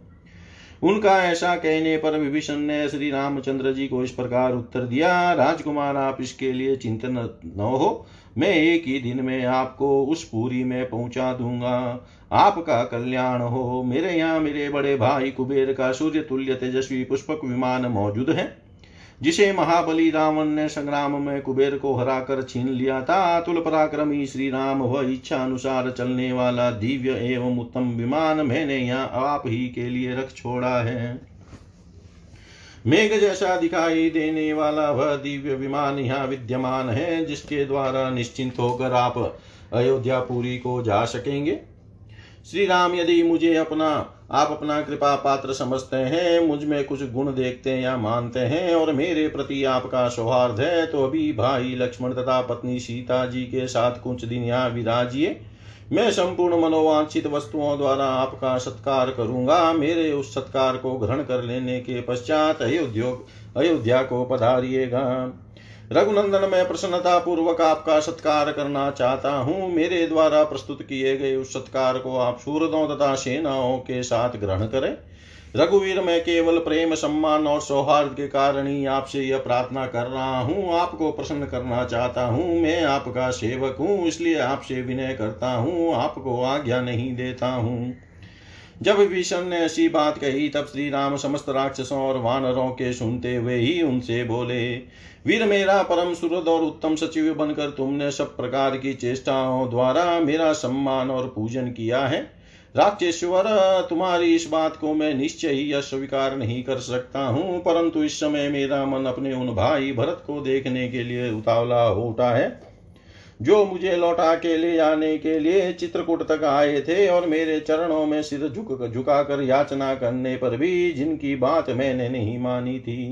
उनका ऐसा कहने पर विभीषण ने श्री रामचंद्र जी को इस प्रकार उत्तर दिया, राजकुमार, आप इसके लिए चिंतन न हो। मैं एक ही दिन में आपको उस पूरी में पहुँचा दूँगा। आपका कल्याण हो। मेरे यहाँ मेरे बड़े भाई कुबेर का सूर्य तुल्य तेजस्वी पुष्पक विमान मौजूद है, जिसे महाबली रावण ने संग्राम में कुबेर को हराकर छीन लिया था। अतुल पराक्रमी श्री राम वह इच्छा अनुसार चलने वाला दिव्य एवं उत्तम विमान मैंने यहाँ आप ही के लिए रख छोड़ा है। मेघ जैसा दिखाई देने वाला वह दिव्य विमान यहाँ विद्यमान है, जिसके द्वारा निश्चिंत होकर आप अयोध्यापुरी को जा सकेंगे। श्री राम यदि मुझे अपना, आप अपना कृपा पात्र समझते हैं, मुझमें कुछ गुण देखते हैं या मानते हैं, और मेरे प्रति आपका सौहार्द है तो अभी भाई लक्ष्मण तथा पत्नी सीता जी के साथ कुछ दिन यहाँ विराजिए। मैं संपूर्ण मनोवांछित वस्तुओं द्वारा आपका सत्कार करूँगा। मेरे उस सत्कार को ग्रहण कर लेने के पश्चात अयोध्योग अयोध्या को पधारिएगा। रघुनंदन, मैं प्रसन्नता पूर्वक आपका सत्कार करना चाहता हूँ। मेरे द्वारा प्रस्तुत किए गए उस सत्कार को आप सूरदों तथा सेनाओं के साथ ग्रहण करें। रघुवीर, मैं केवल प्रेम, सम्मान और सौहार्द के कारण ही आपसे यह प्रार्थना कर रहा हूँ। आपको प्रसन्न करना चाहता हूँ, मैं आपका सेवक हूँ, इसलिए आपसे विनय करता हूँ, आपको आज्ञा नहीं देता हूँ। जब विभीषण ने ऐसी बात कही, तब श्री राम समस्त राक्षसों और वानरों के सुनते हुए ही उनसे बोले, वीर मेरा परम सुरद और उत्तम सचिव बनकर तुमने सब प्रकार की चेष्टाओं द्वारा मेरा सम्मान और पूजन किया है। राक्षेश्वर, तुम्हारी इस बात को मैं निश्चय ही अस्वीकार नहीं कर सकता हूँ, परंतु इस समय मेरा मन अपने उन भाई भरत को देखने के लिए उतावला हो उठा है, जो मुझे लौटा के ले जाने के लिए चित्रकूट तक आए थे और मेरे चरणों में सिर झुक झुकाकर याचना करने पर भी जिनकी बात मैंने नहीं मानी थी।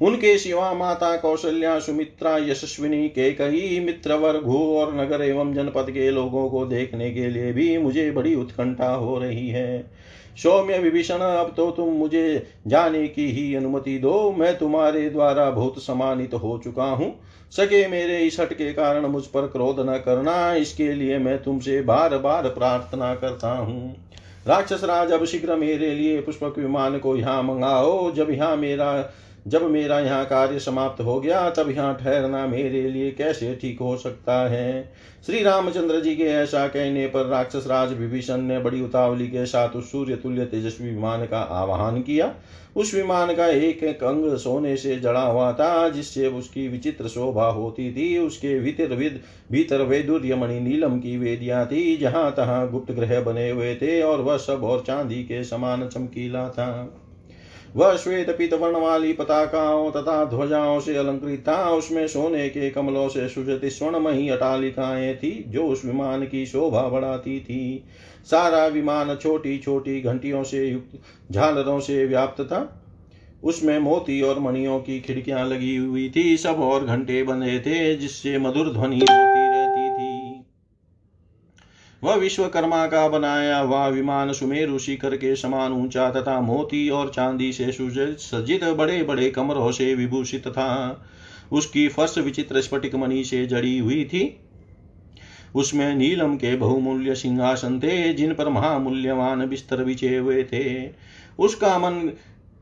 उनके सिवा माता कौशल्या सुमित्रा यशस्विनी के कई मित्रवर घु और नगर एवं जनपद के लोगों को देखने के लिए भी मुझे बड़ी उत्कंठा हो रही है। सौम्य विभीषण, अब तो तुम मुझे जाने की ही अनुमति दो। मैं तुम्हारे द्वारा बहुत सम्मानित हो चुका हूँ। सके मेरे इस हट के कारण मुझ पर क्रोध न करना। इसके लिए मैं तुमसे बार बार प्रार्थना करता हूँ। राक्षस राज, अब शीघ्र मेरे लिए पुष्पक विमान को यहाँ मंगाओ। जब यहाँ मेरा जब मेरा यहाँ कार्य समाप्त हो गया, तब यहाँ ठहरना मेरे लिए कैसे ठीक हो सकता है? श्री रामचंद्र जी के ऐसा कहने पर राक्षस राज विभीषण ने बड़ी उतावली के साथ उस सूर्य तुल्य तेजस्वी विमान का आवाहन किया। उस विमान का एक एक अंग सोने से जड़ा हुआ था, जिससे उसकी विचित्र शोभा होती थी। उसके भीतर विद, भीतर वेदुर्य मणि नीलम की वेदियाँ थी, जहाँ तहां गुप्त ग्रह बने हुए थे, और वह सब और चांदी के समान चमकीला था। वह श्वेत पीत वर्ण वाली पताकाओं तथा ध्वजाओं से अलंकृत था। उसमें सोने के कमलों से सुजति स्वर्णमयी अटालिकाएँ थी, जो उस विमान की शोभा बढ़ाती थी। सारा विमान छोटी छोटी घंटियों से युक्त, झालरों से व्याप्त था। उसमें मोती और मणियों की खिड़कियाँ लगी हुई थी। सब और घंटे बने थे, जिससे मधुर ध्वनि होती वह विश्वकर्मा का बनाया हुआ विमान सुमेरु शिखर के समान ऊँचा तथा मोती और चांदी से सज्जित बड़े बड़े कमरों से विभूषित था। उसकी फर्श विचित्र स्फटिक मणि से जड़ी हुई थी। उसमें नीलम के बहुमूल्य सिंहासन थे, जिन पर महामूल्यवान बिस्तर बिछे हुए थे। उसका मन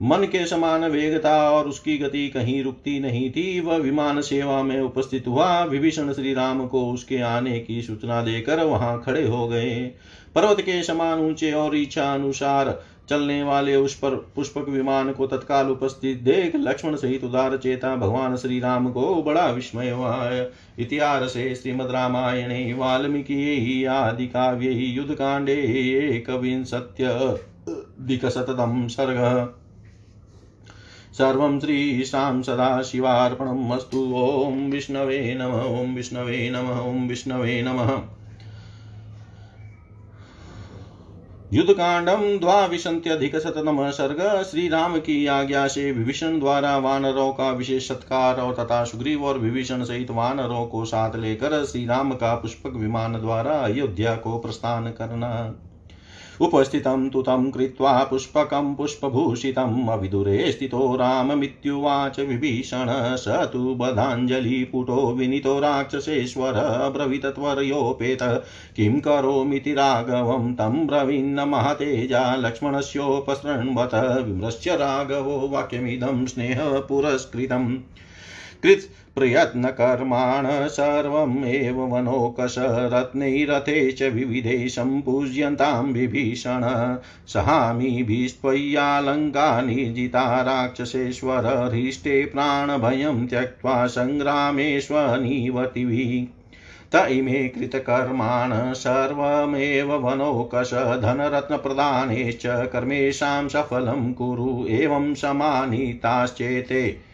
मन के समान वेग था और उसकी गति कहीं रुकती नहीं थी। वह विमान सेवा में उपस्थित हुआ। विभीषण श्री राम को उसके आने की सूचना देकर वहाँ खड़े हो गए। पर्वत के समान ऊँचे और इच्छा अनुसार चलने वाले उस पर पुष्पक विमान को तत्काल उपस्थित देख लक्ष्मण सहित उदार चेता भगवान श्री राम को बड़ा विस्मय इतिहास श्रीमद रामायणे, वाल्मीकि, आदि काव्य युद्ध कांडे एक विंशत्यधिकशतम सर्ग। सर्वं श्रीशां सदाशिवार्पणम् अस्तु ॐ विष्णवे नम, ॐ विष्णवे नम, ॐ विष्णवे नमः। युद्ध कांडम द्वाविशंत्यधिक सर्ग श्री राम की आज्ञा से विभीषण द्वारा वानरों का विशेष सत्कार और तथा सुग्रीव और विभीषण सहित वानरों को साथ लेकर श्री राम का पुष्पक विमान द्वारा अयोध्या को प्रस्थान करना। उपस्थितं तु तं कृत्वा पुष्पकं पुष्पभूषितम् अविदुरे स्थितो राममित्युवाच विभीषण स तु बधाञ्जलिपुटो विनीतो राक्षसेश्वर ब्रवीतत्वरयोपेत किं करोमीति राघवं तं ब्रवीन्न महतेजा लक्ष्मणस्योपसृण्वत। विमृश्य राघवो वाक्यमिदं स्नेहपुरस्कृतम्। कृत् प्रयत्नकर्माण सर्वमेव वनोकश रत्नैरथे च विविधे सम्पूज्यन्तां विभीषण। सहामिभिस्त्वय्यालङ्का निर्जिता राक्षसेश्वर हृष्टे प्राणभयं त्यक्त्वा सङ्ग्रामेष्वनिवतिभिः। त इमे कृतकर्माण सर्वमेव वनौकश धनरत्नप्रदानेश्च कर्मेषां सफलं कुरु एवं समानीताश्चेते।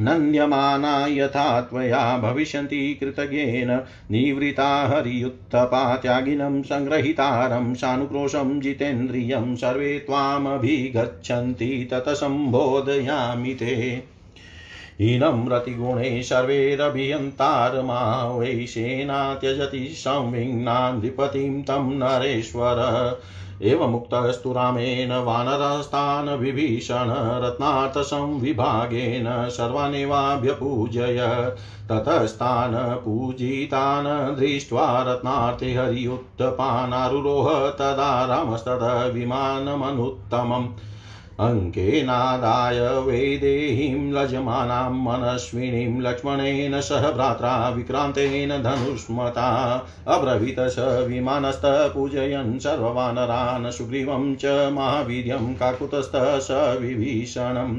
नन्द्यमाना यथा त्वया भविष्यन्ति कृतज्ञेन निवृता हरियुत्थपा त्यागिनं सङ्ग्रहितारं सानुक्रोशं जितेन्द्रियं सर्वे त्वामभिगच्छन्ति ततसम्बोधयामि ते। हीनं रतिगुणे सर्वैरभियन्तारमा वै सेना त्यजति संविघ्नान् नृपतिं तं नरेश्वर। एवमुक्तस्तु रामेण वानरस्तान् विभीषण रत्नार्थसंविभागेन सर्वानेवाभ्यपूजय। ततस्तान् पूजितान् दृष्ट्वा रत्नार्थे हरियुत्थपानारुरोह तदा रामस्ततः विमानमनुत्तमम् अङ्केनादाय वैदेहीं लजमानां मनस्विनीं लक्ष्मणेन सह भ्रात्रा विक्रान्तेन धनुष्मता अब्रवीत स विमानस्थः पूजयन् सर्ववानरान् सुग्रीवं च महावीर्यं काकुतस्थ स विभीषणम्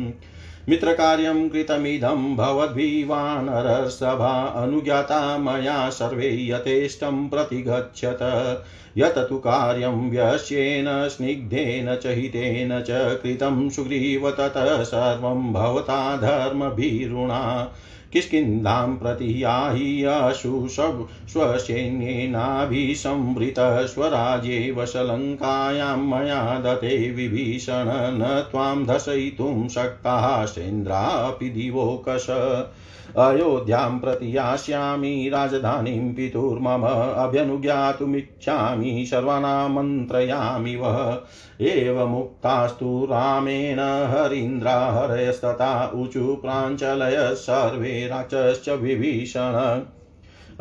मित्रकार्यं कृतमिदं भवद्भिवानरसभा अनुज्ञाता मया सर्वे यथेष्टं प्रतिगच्छत। यत तु कार्यं व्यस्येन, स्निग्धेन च हितेन च कृतं सुग्रीव ततः सर्वं भवता धर्मभीरुणा। किष्किन्धां प्रति याह्यशु स्वसैन्येनाभिसंवृतः स्वराज्ये वशलङ्कायां मया दते विभीषण न त्वां दशयितुं शक्ताः सेन्द्रापि दिवोकश। अयोध्यां प्रति यास्यामि राजधानीं पितुर्मम, अभ्यनुज्ञातुमिच्छामि, सर्वानामन्त्रयामि वः। एवमुक्तास्तु रामेण, हरीन्द्राहरयस्तथा ऊचु प्राञ्चलय सर्वे राक्षश्च विभीषण।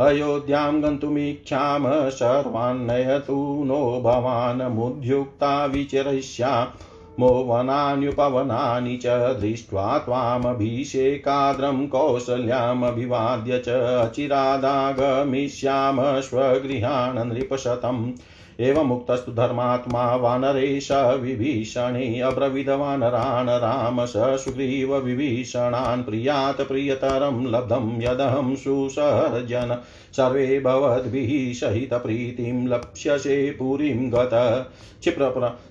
अयोध्यां गन्तुमीक्षाम सर्वान्नयतु नो भवान्। मुद्युक्ता विचरिष्या मोवनान्युपवनानि च दृष्ट्वा त्वामभिषेकाद्रं कौसल्यामभिवाद्य च अचिरादागमिष्याम, स्वगृहान् नृपशतम्। एवमुक्तस्तु धर्मात्मा वानरेश विभीषणे अब्रविदवानरान् राम स सुग्रीव विभीषणान् प्रियात् प्रियतरं लब्धं यदहं सुसर्जन। सर्वे भवद्भिः सहितप्रीतिं लप्स्यसे पुरीं गत। क्षिप्र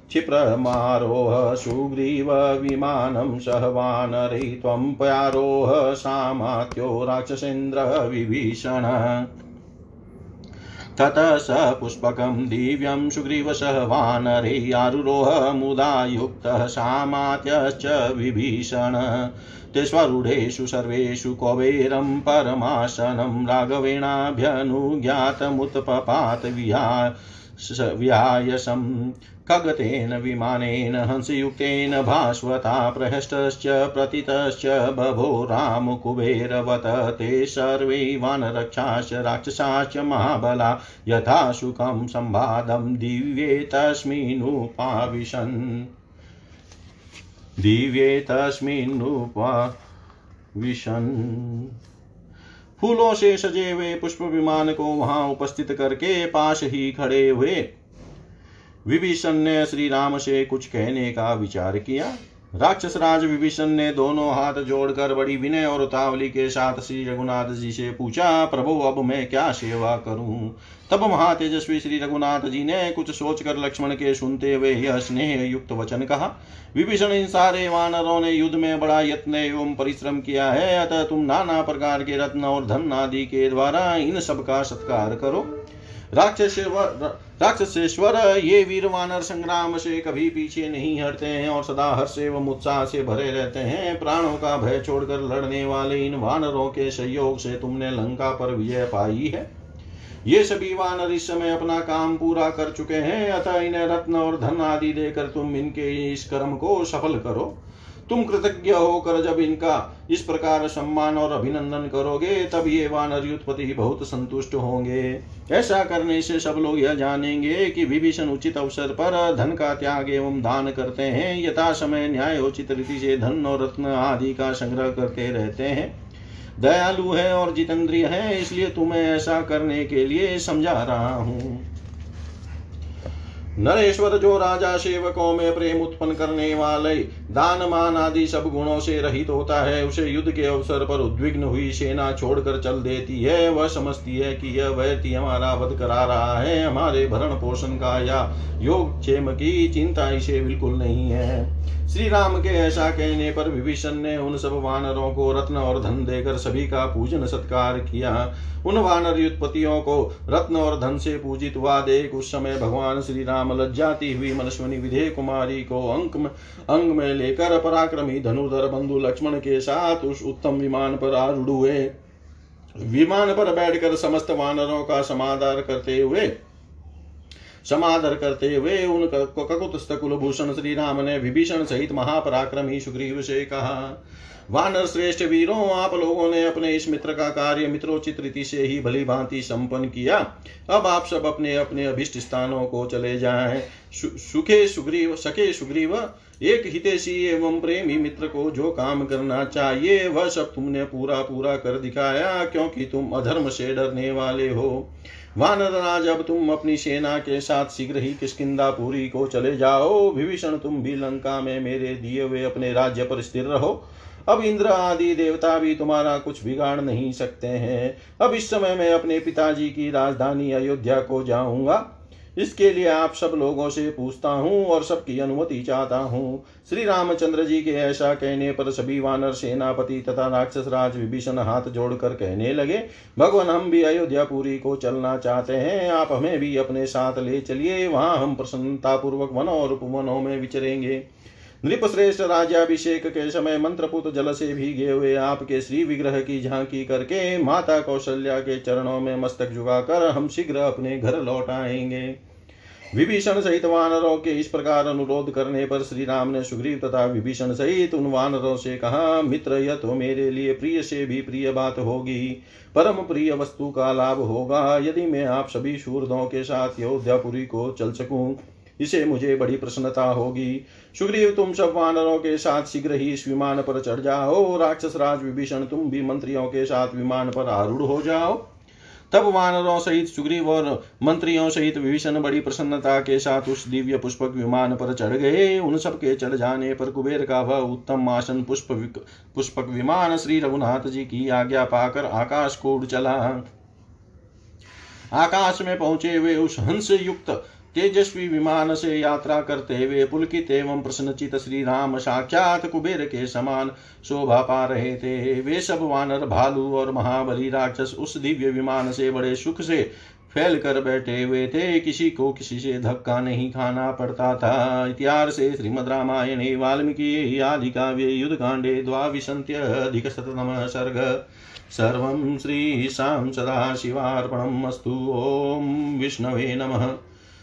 क्षिप्रमारोह सुग्रीवविमानं सह वानरे त्वं प्यारोह सामात्यो राक्षसेन्द्रविभीषण ततः स पुष्पकं दिव्यं सुग्रीवसः वानरे आरुरोह मुदा युक्तः सामात्यश्च विभीषण। स्वरूढेषु सर्वेषु कुबेरं परमासनं राघवेणाभ्यनुज्ञातमुत्पपात विहायसम् खगतेन विमानेन हंसयुक्तेन भास्वता प्रहष्टश्च प्रतितश्च बभो रामकुबेरवत ते सर्वे वानरक्षाश्च राक्षसाश्च महाबला यथा सुखं संवादं दिव्ये तस्मिन्नुपाविशन्। दिव्ये तस्मिन्नुपाविशन्। फूलों से सजे हुए पुष्प विमान को वहाँ उपस्थित करके पास ही खड़े हुए। विभीषण ने श्री राम से कुछ कहने का विचार किया। राक्षस राज विभीषण ने दोनों हाथ जोड़कर बड़ी विनय और उतावली के साथ श्री रघुनाथ जी से पूछा, प्रभु, अब मैं क्या सेवा करूँ? तब महातेजस्वी श्री रघुनाथ जी ने कुछ सोचकर लक्ष्मण के सुनते हुए यह स्नेह युक्त वचन कहा, विभीषण, इन सारे वानरों ने युद्ध में बड़ा यत्न एवं परिश्रम किया है, अतः तुम नाना प्रकार के रत्न और धन आदि के द्वारा इन सब का सत्कार करो। राक्षसेश्वर, ये वीर वानर संग्राम से कभी पीछे नहीं हटते हैं और सदा हर्ष एवं उत्साह से भरे रहते हैं। प्राणों का भय छोड़कर लड़ने वाले इन वानरों के सहयोग से तुमने लंका पर विजय पाई है। ये सभी वानर इस समय अपना काम पूरा कर चुके हैं। अतः इन्हें रत्न और धन आदि देकर तुम इनके इस कर्म को सफल करो। तुम कृतज्ञ होकर जब इनका इस प्रकार सम्मान और अभिनंदन करोगे, तब ये वानर युत्पति बहुत संतुष्ट होंगे। ऐसा करने से सब लोग यह जानेंगे कि विभीषण उचित अवसर पर धन का त्याग एवं दान करते हैं। यथा समय न्याय उचित रीति से धन और रत्न आदि का संग्रह करते रहते हैं। दयालु है और जितेंद्रिय है, इसलिए तुम्हें ऐसा करने के लिए समझा रहा हूँ। नरेश्वर जो राजा सेवकों में प्रेम उत्पन्न करने वाले दान मान आदि सब गुणों से रहित होता है, उसे युद्ध के अवसर पर उद्विग्न हुई सेना छोड़कर चल देती है। वह समझती है कि यह व्यक्ति हमारा वध करा रहा है, हमारे भरण पोषण का या योग क्षेम की चिंता इसे बिल्कुल नहीं है। श्री राम के ऐसा कहने पर विभीषण ने उन सब वानरों को रत्न और धन देकर सभी का पूजन सत्कार किया। उन वानर युत्पत्तियों को रत्न और धन से पूजित हुआ देख उस समय भगवान श्री राम लज्जाती हुई मनस्वनी विधेय कुमारी को अंक में अंग में लेकर पराक्रमी धनुधर बंधु लक्ष्मण के साथ उस उत्तम विमान पर आरूढ़ हुए। विमान पर बैठकर समस्त वानरों का समाधार करते हुए समादर करते हुए उन ककुत कुलभूषण श्री राम ने विभीषण सहित महापराक्रमी सुग्रीव से कहा वानर श्रेष्ठ वीरों, आप लोगों ने अपने इस मित्र का कार्य मित्रोचित रीति से ही भली भांति संपन्न किया। अब आप सब अपने अपने अभिष्ट स्थानों को चले जाएँ। सुखे सुग्रीव सके सुग्रीव, एक हितेशी एवं प्रेमी मित्र को जो काम करना चाहिए, वह सब तुमने पूरा पूरा कर दिखाया, क्योंकि तुम अधर्म से डरने वाले हो। वानर राज, अब तुम अपनी सेना के साथ शीघ्र ही किसकिदापुरी को चले जाओ। विभीषण, तुम भी लंका में मेरे दिए हुए अपने राज्य पर स्थिर रहो। अब इंद्र आदि देवता भी तुम्हारा कुछ बिगाड़ नहीं सकते हैं। अब इस समय मैं अपने पिताजी की राजधानी अयोध्या को जाऊँगा। इसके लिए आप सब लोगों से पूछता हूँ और सबकी अनुमति चाहता हूँ। श्री रामचंद्र जी के ऐसा कहने पर सभी वानर सेनापति तथा राक्षस राज विभीषण हाथ जोड़कर कहने लगे, भगवान, हम भी अयोध्यापुरी को चलना चाहते हैं। आप हमें भी अपने साथ ले चलिए। वहाँ हम प्रसन्नता पूर्वक वनों और उपवनों में विचरेंगे। नृप श्रेष्ठ राज्याभिषेक के समय मंत्रपुत जल से भीगे हुए आपके श्री विग्रह की झांकी करके माता कौशल्या के चरणों में मस्तक झुकाकर हम शीघ्र अपने घर लौट आएँगे। विभीषण सहित वानरों के इस प्रकार अनुरोध करने पर श्री राम ने सुग्रीव तथा विभीषण सहित उन वानरों से कहा, मित्र, यह तो मेरे लिए प्रिय से भी प्रिय बात होगी। परम प्रिय वस्तु का लाभ होगा। यदि मैं आप सभी शूरदों के साथ योध्यापुरी को चल सकूँ इसे मुझे बड़ी प्रसन्नता होगी। सुग्रीव तुम सब वानरों के साथ शीघ्र ही इस विमान पर चढ़ जाओ। राक्षस राज विभीषण, तुम भी मंत्रियों के साथ विमान पर आरूढ़ हो जाओ। तब वानरों सहित सुग्रीव और मंत्रियों सहित विभीषण बड़ी प्रसन्नता के साथ उस दिव्य पुष्पक विमान पर चढ़ गए। उन सब के चढ़ जाने पर कुबेर का वह उत्तम आसन पुष्प पुष्पक विमान श्री रघुनाथ जी की आज्ञा पाकर आकाश को उड़ चला। आकाश में पहुँचे हुए उस हंस युक्त तेजस्वी विमान से यात्रा करते हुए पुलकित एवं प्रसन्नचित श्री राम साक्षात कुबेर के समान शोभा पा रहे थे। वे सब वानर, भालू और महाबली राक्षस उस दिव्य विमान से बड़े सुख से फैल कर बैठे हुए थे। किसी को किसी से धक्का नहीं खाना पड़ता था। इतिहास से श्रीमद रामायण, वाल्मीकि आदि काव्य युद्ध कांडे द्वाविशंत्यधिक शततम सर्ग। सर्वं श्रीशां सदाशिवार्पणम् अस्तु। ॐ विष्णवे नमः।